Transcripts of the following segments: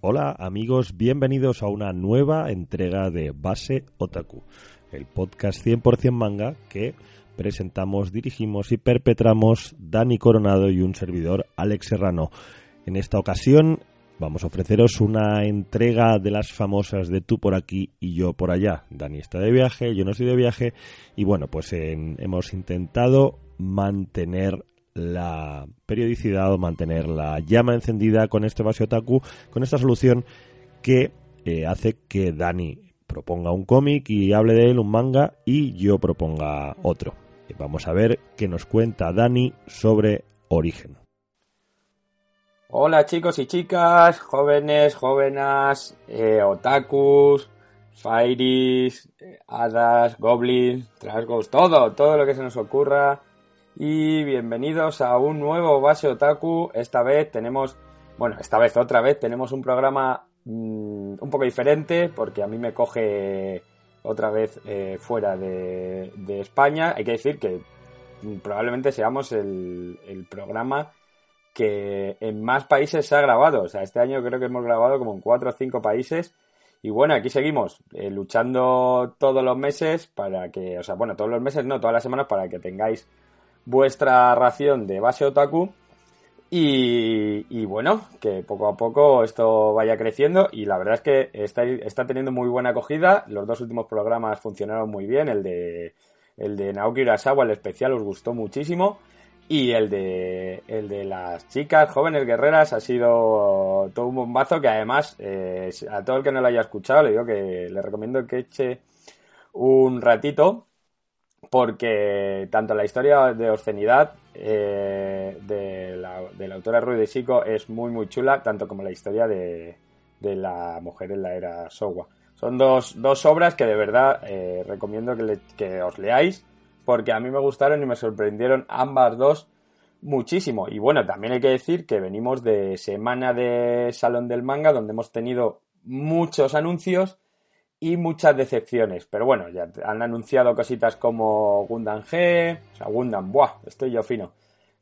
Hola amigos, bienvenidos a una nueva entrega de Base Otaku, el podcast 100% manga que presentamos, dirigimos y perpetramos Dani Coronado y un servidor Alex Serrano. En esta ocasión vamos a ofreceros una entrega de las famosas de tú por aquí y yo por allá. Dani está de viaje, yo no estoy de viaje y bueno, pues hemos intentado mantener la periodicidad o mantener la llama encendida con este base otaku, con esta solución que eh, hace que Dani proponga un cómic y hable de él, un manga, y yo proponga otro. Vamos a ver qué nos cuenta Dani sobre Origen. Hola chicos y chicas, jóvenes, jóvenes, eh, otakus, fairies, eh, hadas, goblins, trasgos, todo, todo lo que se nos ocurra y bienvenidos a un nuevo Base Otaku. Esta vez tenemos, bueno, esta vez otra vez tenemos un programa mm, un poco diferente porque a mí me coge otra vez eh, fuera de, España. Hay que decir que mm, probablemente seamos el, programa que en más países se ha grabado. O sea, este año creo que hemos grabado como en cuatro o cinco países. Y bueno, aquí seguimos eh, luchando todos los meses para que, o sea, bueno, todos los meses no, todas las semanas para que tengáis vuestra ración de base otaku. Y, bueno, que poco a poco esto vaya creciendo y la verdad es que está, está, teniendo muy buena acogida. Los dos últimos programas funcionaron muy bien. El de, el de Naoki Urasawa, el especial, os gustó muchísimo. Y el de, el de las chicas jóvenes guerreras ha sido todo un bombazo que además eh, a todo el que no lo haya escuchado le digo que le recomiendo que eche un ratito porque tanto la historia de obscenidad eh, de, la, autora Rui de Chico es muy muy chula, tanto como la historia de, la mujer en la era Sowa. Son dos, dos obras que de verdad eh, recomiendo que, os leáis, porque a mí me gustaron y me sorprendieron ambas dos muchísimo. Y bueno, también hay que decir que venimos de semana de Salón del Manga, donde hemos tenido muchos anuncios y muchas decepciones. Pero bueno, ya han anunciado cositas como Gundam G, o sea, Gundam, buah, estoy yo fino.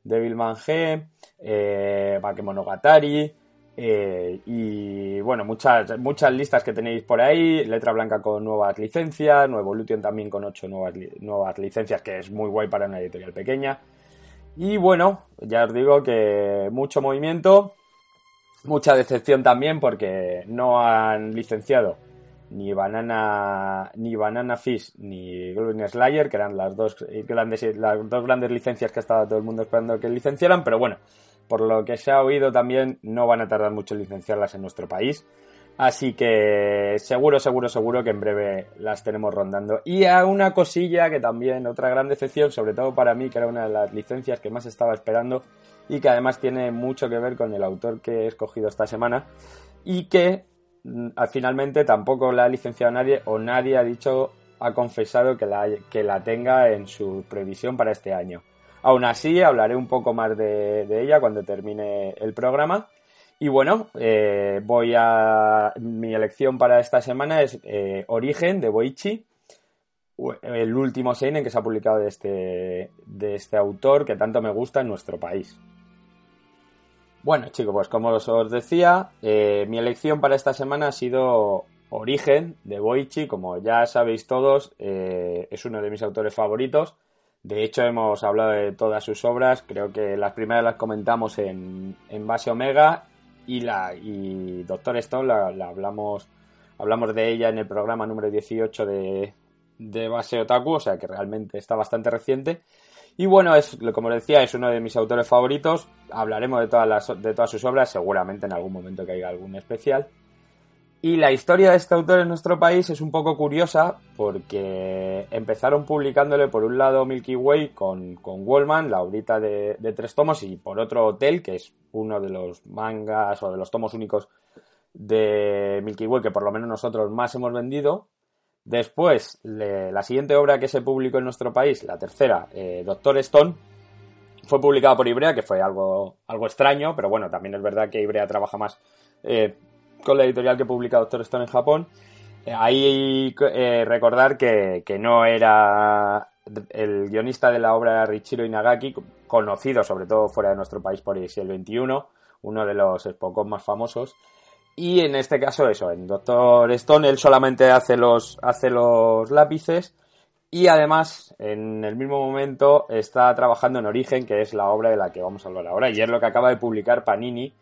Devilman G, eh, Bakemonogatari, eh, y bueno, muchas, muchas listas que tenéis por ahí. Letra Blanca con nuevas licencias, Nuevo Evolution también con ocho nuevas, nuevas licencias, que es muy guay para una editorial pequeña. Y bueno, ya os digo que mucho movimiento, mucha decepción también porque no han licenciado ni Banana ni Banana Fish ni Golden Slayer, que eran las dos grandes las dos grandes licencias que estaba todo el mundo esperando que licenciaran, pero bueno, por lo que se ha oído también no van a tardar mucho en licenciarlas en nuestro país. Así que seguro, seguro, seguro que en breve las tenemos rondando. Y a una cosilla que también, otra gran decepción, sobre todo para mí, que era una de las licencias que más estaba esperando y que además tiene mucho que ver con el autor que he escogido esta semana y que finalmente tampoco la ha licenciado nadie o nadie ha dicho, ha confesado que la, que la tenga en su previsión para este año. Aún así, hablaré un poco más de, de ella cuando termine el programa. Y bueno, eh, voy a. Mi elección para esta semana es eh, Origen de Boichi, el último seinen que se ha publicado de este, de este autor que tanto me gusta en nuestro país. Bueno, chicos, pues como os decía, eh, mi elección para esta semana ha sido Origen de Boichi. Como ya sabéis todos, es uno de mis autores favoritos. De hecho, hemos hablado de todas sus obras. Creo que las primeras las comentamos en, en Base Omega y la y Doctor Stone la, hablamos hablamos de ella en el programa número 18 de, de Base Otaku, o sea que realmente está bastante reciente. Y bueno, es como decía, es uno de mis autores favoritos. Hablaremos de todas las de todas sus obras, seguramente en algún momento que haya algún especial. Y la historia de este autor en nuestro país es un poco curiosa porque empezaron publicándole por un lado Milky Way con, con Wallman, la obrita de, tres tomos, y por otro Hotel, que es uno de los mangas o de los tomos únicos de Milky Way que por lo menos nosotros más hemos vendido. Después, la siguiente obra que se publicó en nuestro país, la tercera, eh, Doctor Stone, fue publicada por Ibrea, que fue algo, algo extraño, pero bueno, también es verdad que Ibrea trabaja más eh, con la editorial que publica Doctor Stone en Japón. Eh, ahí eh, recordar que, no era el guionista de la obra Richiro Inagaki, conocido sobre todo fuera de nuestro país por el 21, uno de los Spokon más famosos. Y en este caso eso, en Doctor Stone él solamente hace los, hace los lápices y además en el mismo momento está trabajando en Origen, que es la obra de la que vamos a hablar ahora, y es lo que acaba de publicar Panini,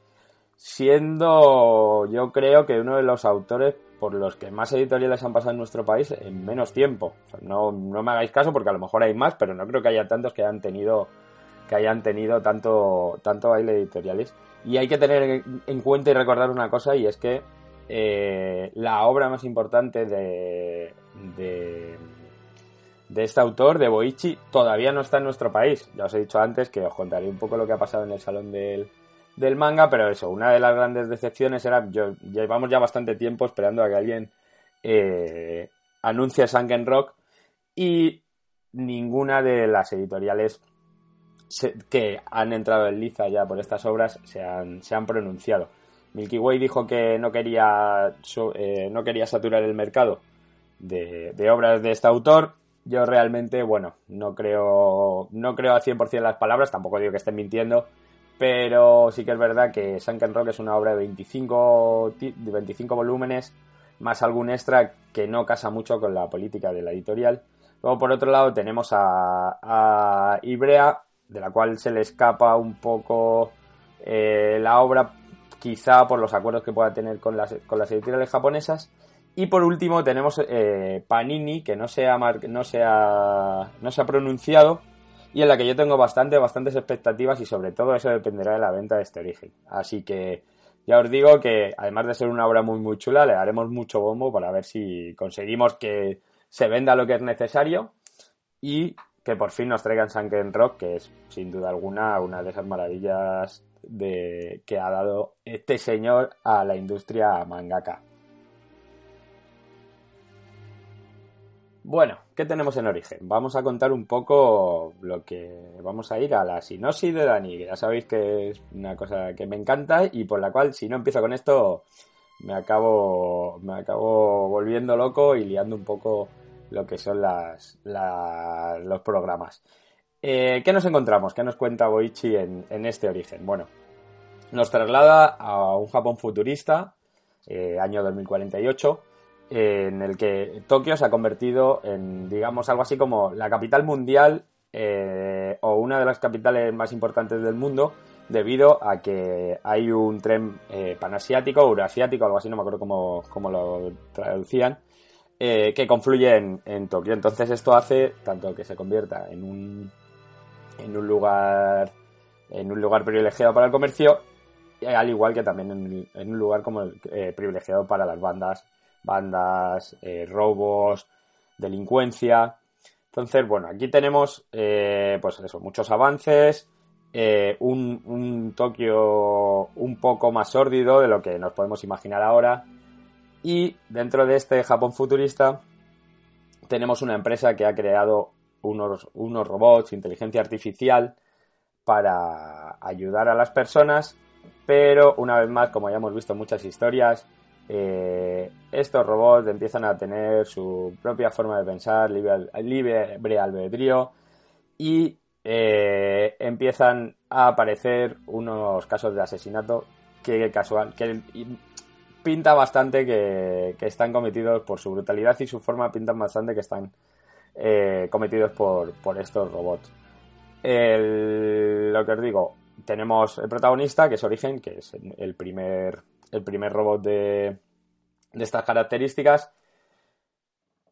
siendo yo creo que uno de los autores por los que más editoriales han pasado en nuestro país en menos tiempo. no, me hagáis caso porque a lo mejor hay más, pero no creo que haya tantos que hayan tenido que hayan tenido tanto, tanto baile editoriales. Y hay que tener en cuenta y recordar una cosa, y es que eh, la obra más importante de, de, de, este autor, de Boichi, todavía no está en nuestro país. Ya os he dicho antes que os contaré un poco lo que ha pasado en el Salón del, del manga, pero eso, una de las grandes decepciones era, llevamos ya bastante tiempo esperando a que alguien eh, anuncie Sanken Rock y ninguna de las editoriales que han entrado en liza ya por estas obras se han, se han pronunciado. Milky Way dijo que no quería, eh, no quería saturar el mercado de, obras de este autor. Yo realmente, bueno, no creo, no creo al 100% las palabras, tampoco digo que estén mintiendo, pero sí que es verdad que Sunken Rock es una obra de 25, de 25 volúmenes, más algún extra que no casa mucho con la política de la editorial. Luego, por otro lado, tenemos a, Ibrea, de la cual se le escapa un poco eh, la obra, quizá por los acuerdos que pueda tener con las, con las editoriales japonesas. Y por último, tenemos eh, Panini, que no se, ha no, se no se ha pronunciado, y en la que yo tengo bastante, bastantes expectativas y sobre todo eso dependerá de la venta de este origen. Así que ya os digo que además de ser una obra muy muy chula, le daremos mucho bombo para ver si conseguimos que se venda lo que es necesario y que por fin nos traigan Sunken Rock, que es sin duda alguna una de esas maravillas de, que ha dado este señor a la industria mangaka. Bueno, ¿qué tenemos en origen? Vamos a contar un poco lo que vamos a ir a la sinopsis de Dani, que ya sabéis que es una cosa que me encanta y por la cual si no empiezo con esto me acabo me acabo volviendo loco y liando un poco lo que son las, los programas. Eh, ¿Qué nos encontramos? ¿Qué nos cuenta Boichi en, este origen? Bueno, nos traslada a un Japón futurista, eh, año 2048 en el que Tokio se ha convertido en, digamos, algo así como la capital mundial eh, o una de las capitales más importantes del mundo debido a que hay un tren eh, panasiático, eurasiático, algo así, no me acuerdo cómo, lo traducían, eh, que confluye en, Tokio. Entonces esto hace tanto que se convierta en un, en un lugar en un lugar privilegiado para el comercio al igual que también en, un lugar como el, eh, privilegiado para las bandas, bandas, eh, robos, delincuencia. Entonces, bueno, aquí tenemos, pues eso, muchos avances, un, un Tokio un poco más sórdido de lo que nos podemos imaginar ahora. Y dentro de este Japón futurista, tenemos una empresa que ha creado unos, unos robots, inteligencia artificial, para ayudar a las personas, pero una vez más, como ya hemos visto en muchas historias, eh, estos robots empiezan a tener su propia forma de pensar, libre, libre albedrío, y eh, empiezan a aparecer unos casos de asesinato que casual, que pinta bastante que, están cometidos por su brutalidad y su forma pintan bastante que están eh, cometidos por, por estos robots lo que os digo, tenemos el protagonista, que es Origen, que es el primer, el primer robot de, de estas características,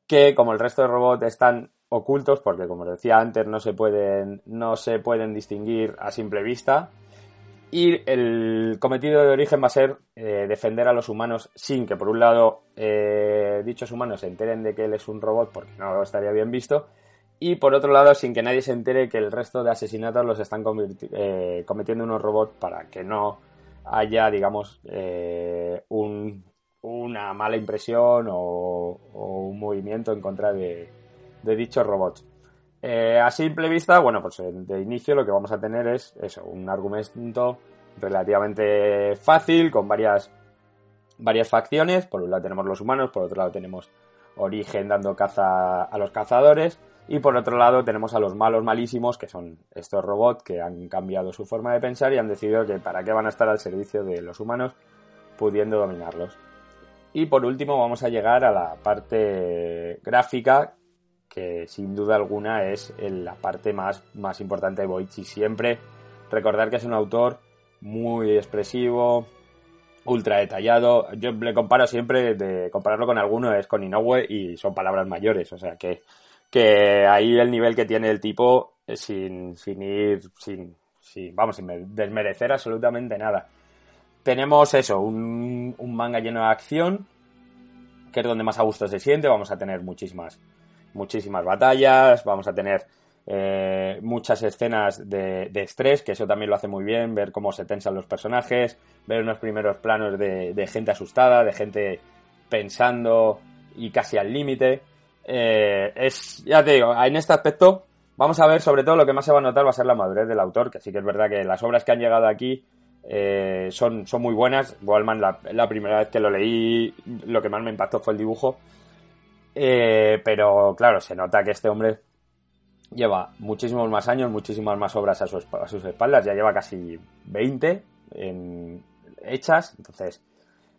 que como el resto de robots están ocultos, porque como decía antes, no se pueden, no se pueden distinguir a simple vista. Y el cometido de origen va a ser eh, defender a los humanos sin que, por un lado, eh, dichos humanos se enteren de que él es un robot, porque no estaría bien visto, y por otro lado, sin que nadie se entere que el resto de asesinatos los están eh, cometiendo unos robots para que no haya, digamos, eh, una mala impresión o, un movimiento en contra de, dichos robots. Eh, a simple vista, bueno, pues de inicio lo que vamos a tener es eso, un argumento relativamente fácil, con varias, varias facciones. Por un lado tenemos los humanos, por otro lado tenemos Origen dando caza a los cazadores y por otro lado tenemos a los malos malísimos, que son estos robots que han cambiado su forma de pensar y han decidido que para qué van a estar al servicio de los humanos pudiendo dominarlos. Y por último vamos a llegar a la parte gráfica, que sin duda alguna es la parte más, más importante de Boichi. Siempre recordar que es un autor muy expresivo, ultra detallado. Yo le comparo siempre, de compararlo con alguno es con Inoue y son palabras mayores, o sea que que ahí el nivel que tiene el tipo eh, sin, sin ir, sin, vamos, sin desmerecer absolutamente nada. Tenemos eso, un, un manga lleno de acción, que es donde más a gusto se siente, vamos a tener muchísimas, muchísimas batallas, vamos a tener eh, muchas escenas de, estrés, que eso también lo hace muy bien, ver cómo se tensan los personajes, ver unos primeros planos de, gente asustada, de gente pensando y casi al límite. Eh, es, ya te digo, en este aspecto vamos a ver sobre todo lo que más se va a notar va a ser la madurez del autor, que sí que es verdad que las obras que han llegado aquí eh, son, son muy buenas. Wallman, la, primera vez que lo leí, lo que más me impactó fue el dibujo. Eh, pero claro, se nota que este hombre lleva muchísimos más años, muchísimas más obras a, sus espaldas, ya lleva casi 20 en, hechas, entonces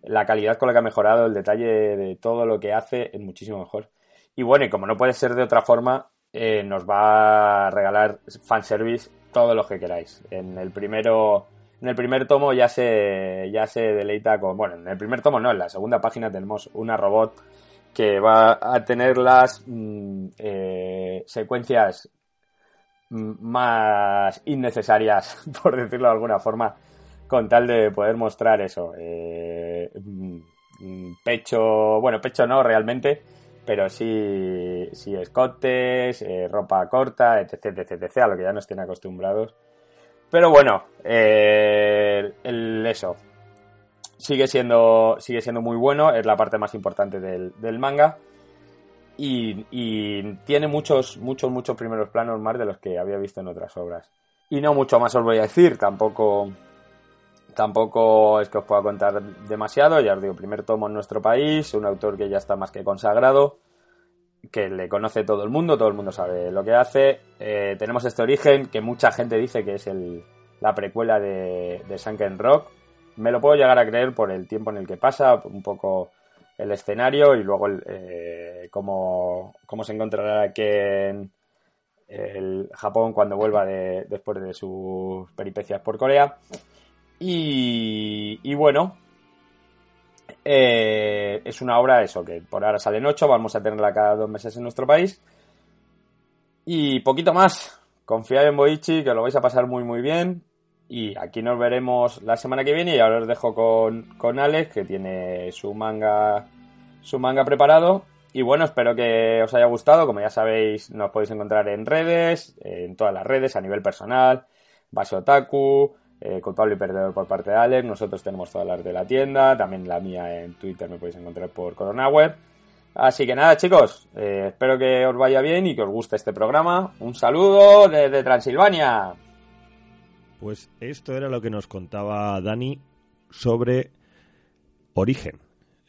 la calidad con la que ha mejorado, el detalle de todo lo que hace es muchísimo mejor. Y bueno, y como no puede ser de otra forma, eh, nos va a regalar fanservice todo lo que queráis. En el primero, en el primer tomo ya se, ya se deleita con, bueno, en el primer tomo no, en la segunda página tenemos una robot que va a tener las mm, eh, secuencias más innecesarias, por decirlo de alguna forma, con tal de poder mostrar eso. Eh, mm, mm, pecho, bueno, pecho no realmente, pero sí, sí escotes, eh, ropa corta, etc, etc, a lo que ya nos tiene acostumbrados. Pero bueno, el, eso sigue siendo, sigue siendo muy bueno, es la parte más importante del, del manga. Y, y, tiene muchos, muchos, muchos primeros planos más de los que había visto en otras obras. Y no mucho más os voy a decir, tampoco, Tampoco es que os pueda contar demasiado, ya os digo, primer tomo en nuestro país, un autor que ya está más que consagrado, que le conoce todo el mundo, todo el mundo sabe lo que hace. Eh, tenemos este origen que mucha gente dice que es el, la precuela de, de Sunken Rock. Me lo puedo llegar a creer por el tiempo en el que pasa, un poco el escenario y luego eh, cómo, cómo, se encontrará aquí en el Japón cuando vuelva de, después de sus peripecias por Corea. Y, bueno, eh, es una obra eso, que por ahora sale en 8, vamos a tenerla cada dos meses en nuestro país. Y poquito más, confiad en Boichi, que lo vais a pasar muy muy bien. Y aquí nos veremos la semana que viene y ahora os dejo con, con Alex, que tiene su manga, su manga preparado. Y bueno, espero que os haya gustado. Como ya sabéis, nos podéis encontrar en redes, en todas las redes, a nivel personal, Base Otaku, eh, culpable y perdedor por parte de Alex. Nosotros tenemos todas las de la tienda, también la mía en Twitter me podéis encontrar por Coronaware. Así que nada, chicos, eh, espero que os vaya bien y que os guste este programa. Un saludo desde Transilvania. Pues esto era lo que nos contaba Dani sobre Origen,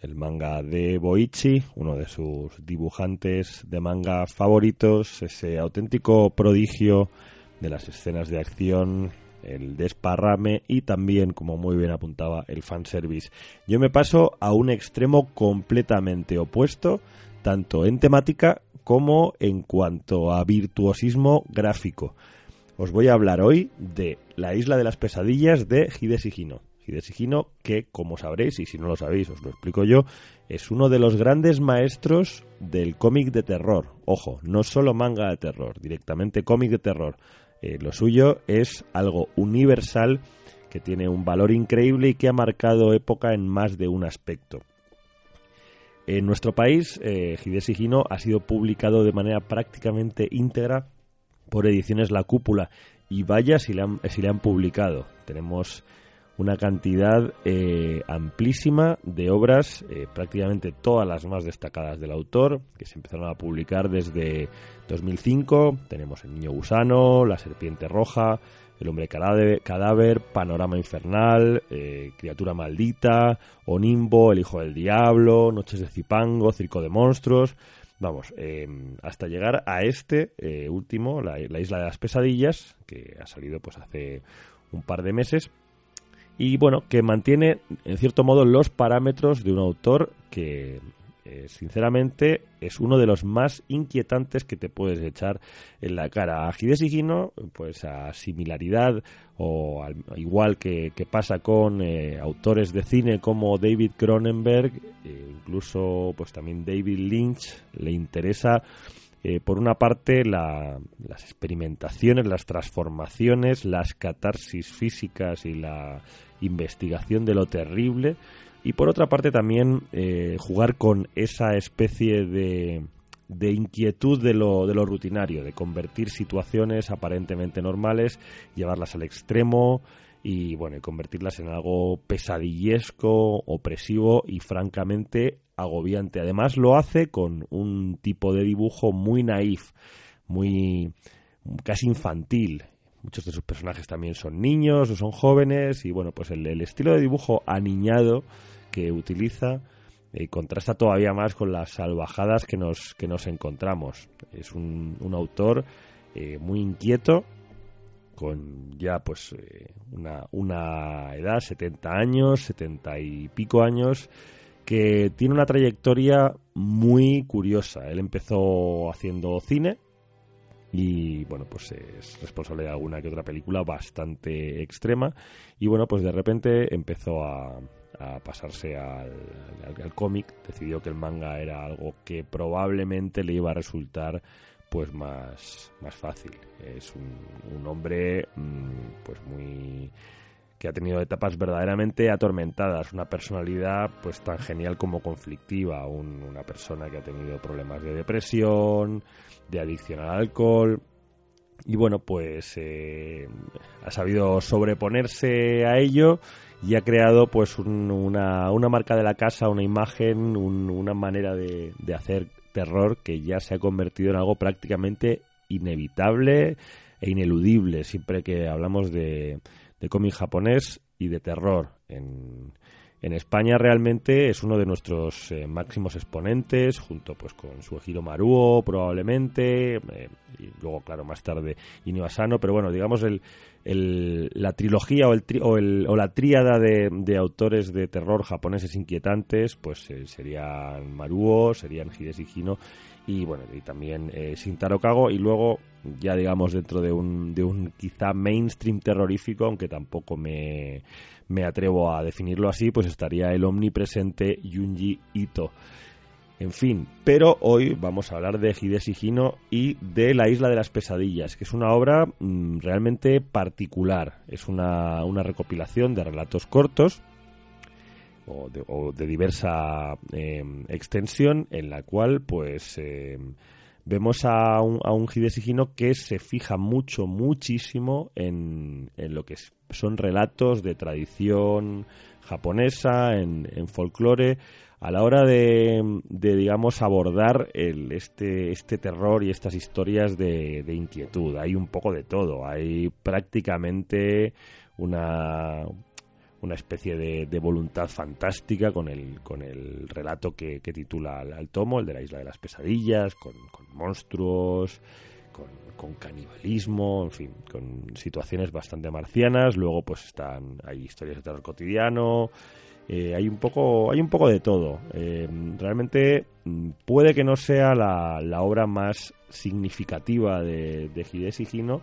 el manga de Boichi, uno de sus dibujantes de manga favoritos, ese auténtico prodigio de las escenas de acción, el desparrame y también, como muy bien apuntaba, el fanservice. Yo me paso a un extremo completamente opuesto, tanto en temática como en cuanto a virtuosismo gráfico. Os voy a hablar hoy de La isla de las pesadillas de. Hidesi Hino, que como sabréis, y si no lo sabéis os lo explico yo, es uno de los grandes maestros del cómic de terror. Ojo, no solo manga de terror, directamente cómic de terror. Eh, lo suyo es algo universal que tiene un valor increíble y que ha marcado época en más de un aspecto. En nuestro país, eh, ha sido publicado de manera prácticamente íntegra por Ediciones La Cúpula y vaya si le han, si le han publicado. Tenemos una cantidad eh, amplísima de obras, eh, prácticamente todas las más destacadas del autor, que se empezaron a publicar desde 2005. Tenemos El Niño Gusano, La Serpiente Roja, El Hombre Cadáver, Panorama Infernal, eh, Criatura Maldita, Onimbo, El Hijo del Diablo, Noches de Zipango, Circo de Monstruos. Vamos, hasta llegar a este último, la, la Isla de las Pesadillas, que ha salido pues hace un par de meses. Y bueno, que mantiene en cierto modo los parámetros de un autor que eh, sinceramente es uno de los más inquietantes que te puedes echar en la cara. A Hidesi Hino, pues a similaridad o igual que, pasa con eh, autores de cine como David Cronenberg, e incluso pues también David Lynch, le interesa eh, por una parte, las experimentaciones, las transformaciones, las catarsis físicas y la investigación de lo terrible. Y por otra parte, también eh, jugar con esa especie de, de inquietud de lo, de lo rutinario, de convertir situaciones aparentemente normales, llevarlas al extremo y bueno, convertirlas en algo pesadillesco, opresivo y francamente agobiante. Además lo hace con un tipo de dibujo muy naif, muy casi infantil. Muchos de sus personajes también son niños o son jóvenes y bueno, pues el, estilo de dibujo aniñado que utiliza eh, contrasta todavía más con las salvajadas que nos, que nos encontramos. Es un, autor eh, muy inquieto, con ya pues eh, una, una edad, 70 años, 70 y pico años, que tiene una trayectoria muy curiosa. Él empezó haciendo cine y bueno, pues es responsable de alguna que otra película bastante extrema y bueno, pues de repente empezó a, pasarse al, cómic, decidió que el manga era algo que probablemente le iba a resultar pues más, más fácil. Es un, un hombre mm, pues muy que ha tenido etapas verdaderamente atormentadas, una personalidad pues tan genial como conflictiva, una persona que ha tenido problemas de depresión, de adicción al alcohol. Y bueno pues eh, ha sabido sobreponerse a ello y ha creado pues una, una, marca de la casa, una imagen, una manera de, de hacer terror que ya se ha convertido en algo prácticamente inevitable e ineludible. Siempre que hablamos de de cómic japonés y de terror. En, en España realmente es uno de nuestros eh, máximos exponentes, junto pues con Suehiro Maruo probablemente, eh, y luego claro más tarde Inio Asano, pero bueno, digamos el, el, la trilogía o, el o, el, o la tríada de, de, autores de terror japoneses inquietantes, pues eh, serían Maruo, serían Hidesi Hino y bueno, y también eh, Shintaro Kago y luego ya digamos dentro de un, de un quizá mainstream terrorífico, aunque tampoco me, me atrevo a definirlo así, pues estaría el omnipresente Junji Ito. En fin, pero hoy vamos a hablar de Hideshi Hino y de La Isla de las Pesadillas, que es una obra mm, realmente particular. Es una, una, recopilación de relatos cortos o de, diversa em, extensión en la cual pues em, vemos a un, a un Hideshi Hino que se fija mucho, muchísimo en, en lo que son relatos de tradición japonesa, en, en folclore a la hora de, digamos, abordar el, este, este terror y estas historias de, inquietud. Hay un poco de todo. Hay prácticamente una, una especie de, voluntad fantástica con el, con el relato que, titula al, tomo, el de la isla de las pesadillas, con, monstruos, con, con, canibalismo, en fin, con situaciones bastante marcianas. Luego, pues están, hay historias de terror cotidiano, eh, hay un poco hay un poco de todo eh, realmente mm, puede que no sea la, la obra más significativa de, de Hidesi Hino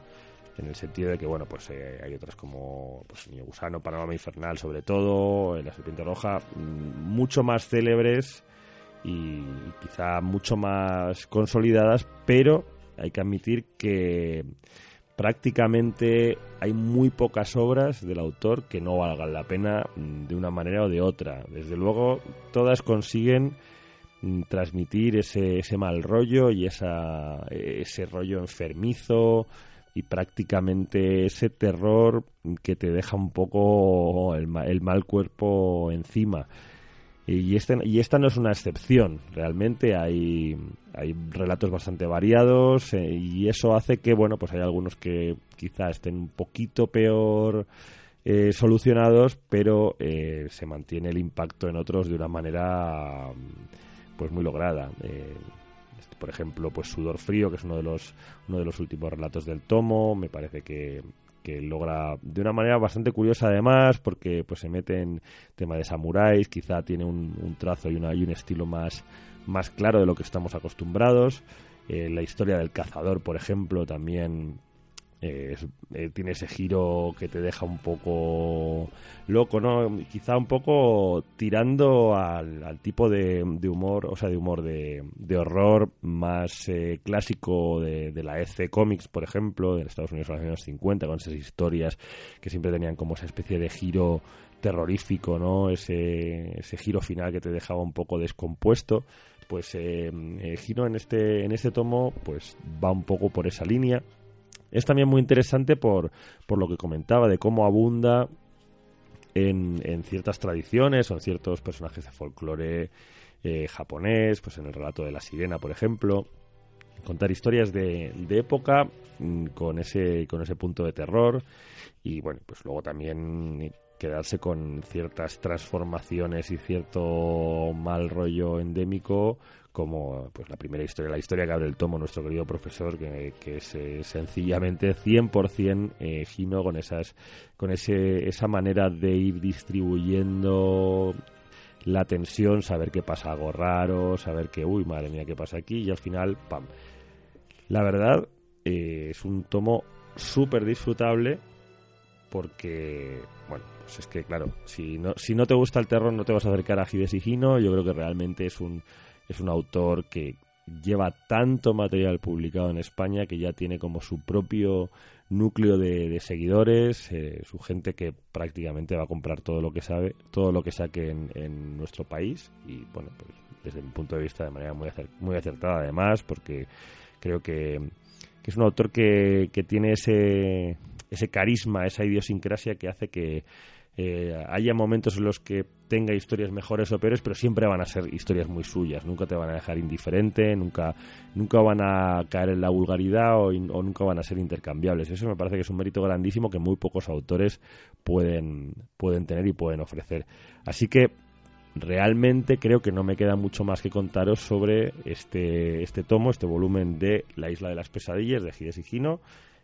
en el sentido de que bueno pues eh, hay otras como pues Niño Gusano Panorama Infernal sobre todo La Serpiente Roja mm, mucho más célebres y quizá mucho más consolidadas pero hay que admitir que prácticamente hay muy pocas obras del autor que no valgan la pena mm, de una manera o de otra. Desde luego, todas consiguen mm, transmitir ese, ese mal rollo y esa, ese rollo enfermizo y prácticamente ese terror que te deja un poco el, mal cuerpo encima. Y, este, y esta no es una excepción, realmente hay, hay relatos bastante variados eh, y eso hace que, bueno, pues hay algunos que quizá estén un poquito peor eh, solucionados, pero eh, se mantiene el impacto en otros de una manera pues muy lograda. Este, por ejemplo, pues Sudor Frío, que es uno de los uno de los últimos relatos del tomo, me parece que, que logra de una manera bastante curiosa además porque pues se mete en tema de samuráis quizá tiene un, trazo y, una, y un estilo más más claro de lo que estamos acostumbrados. Eh, la historia del cazador por ejemplo también eh, tiene ese giro que te deja un poco loco, ¿no? Quizá un poco tirando al, tipo de, humor, o sea, de humor de, horror más eh, clásico de, la EC Comics, por ejemplo, en Estados Unidos en los años 50, con esas historias que siempre tenían como esa especie de giro terrorífico, ¿no? Ese, giro final que te dejaba un poco descompuesto. Pues eh, giro en este, en este tomo pues va un poco por esa línea es también muy interesante por, por lo que comentaba, de cómo abunda en, en ciertas tradiciones o en ciertos personajes de folclore eh, japonés, pues en el relato de la sirena, por ejemplo. Contar historias de, de época mm, con ese, con ese punto de terror y bueno, pues luego también quedarse con ciertas transformaciones y cierto mal rollo endémico como pues la primera historia, la historia que abre el tomo nuestro querido profesor, que, es eh, sencillamente 100% eh, Gino con esas con ese, esa manera de ir distribuyendo la tensión, saber que pasa algo raro, saber que, uy, madre mía, qué pasa aquí, y al final, pam. La verdad, eh, es un tomo súper disfrutable porque, bueno, pues es que, claro, si no, si no te gusta el terror, no te vas a acercar a Hidesi Hino. Yo creo que realmente es un, es un autor que lleva tanto material publicado en España que ya tiene como su propio núcleo de, seguidores, eh, su gente que prácticamente va a comprar todo lo que sabe, todo lo que saque en, nuestro país y bueno, pues desde mi punto de vista de manera muy, muy acertada además porque creo que, que es un autor que, que tiene ese, ese carisma, esa idiosincrasia que hace que eh, haya momentos en los que tenga historias mejores o peores, pero siempre van a ser historias muy suyas, nunca te van a dejar indiferente, nunca, nunca van a caer en la vulgaridad o, nunca van a ser intercambiables. Eso me parece que es un mérito grandísimo que muy pocos autores pueden, pueden tener y pueden ofrecer. Así que realmente creo que no me queda mucho más que contaros sobre este, este tomo, este volumen de La Isla de las Pesadillas de Gides y Gino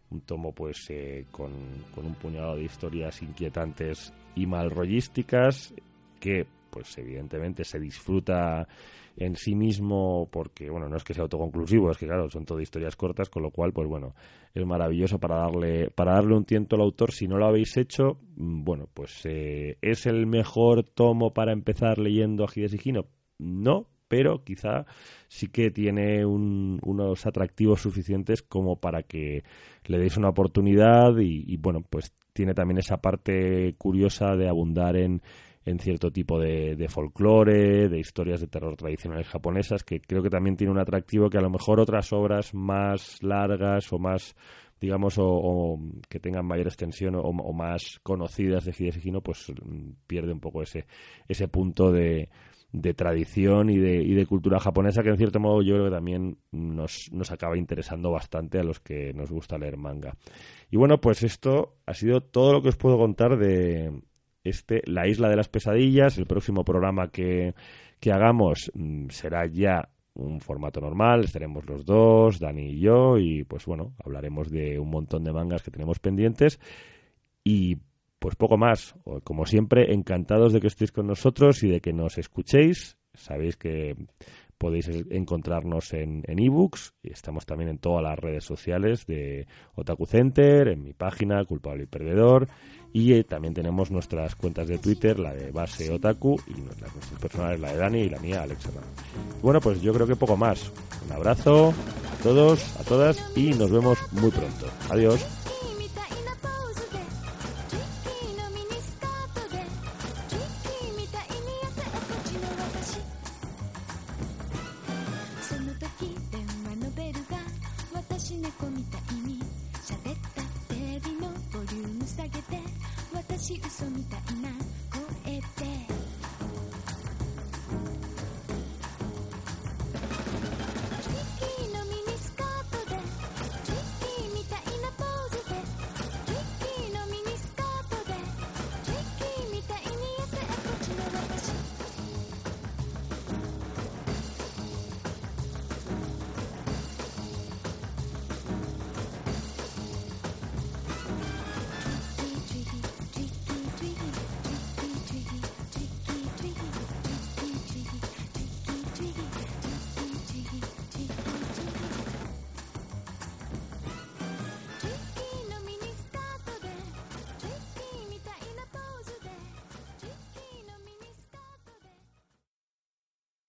un tomo pues eh, con, un puñado de historias inquietantes y malrollísticas que pues evidentemente se disfruta en sí mismo porque bueno no es que sea autoconclusivo es que claro son todo historias cortas con lo cual pues bueno es maravilloso para darle para darle un tiento al autor. Si no lo habéis hecho mm, bueno pues eh, es el mejor tomo para empezar leyendo a Gides y Gino no pero quizá sí que tiene unos atractivos suficientes como para que le deis una oportunidad y, bueno, pues tiene también esa parte curiosa de abundar en, en cierto tipo de, de folclore, de historias de terror tradicionales japonesas, que creo que también tiene un atractivo que a lo mejor otras obras más largas o más digamos, o, que tengan mayor extensión o, más conocidas de Hideki pues mm, pierde un poco ese, ese punto de, de tradición y de, y de cultura japonesa que en cierto modo yo creo que también nos, nos acaba interesando bastante a los que nos gusta leer manga. Y bueno, pues esto ha sido todo lo que os puedo contar de este La Isla de las Pesadillas. El próximo programa que, que hagamos mm, será ya un formato normal, estaremos los dos, Dani y yo, y pues bueno, hablaremos de un montón de mangas que tenemos pendientes. Y pues poco más. Como siempre, encantados de que estéis con nosotros y de que nos escuchéis. Sabéis que podéis encontrarnos en ebooks y estamos también en todas las redes sociales de Otaku Center, en mi página Culpable y Perdedor y eh, también tenemos nuestras cuentas de Twitter, la de Base Otaku y nuestras personales, la de Dani y la mía, Alex Bueno, pues yo creo que poco más. Un abrazo a todos, a todas y nos vemos muy pronto. Adiós. 私嘘みたいな声で。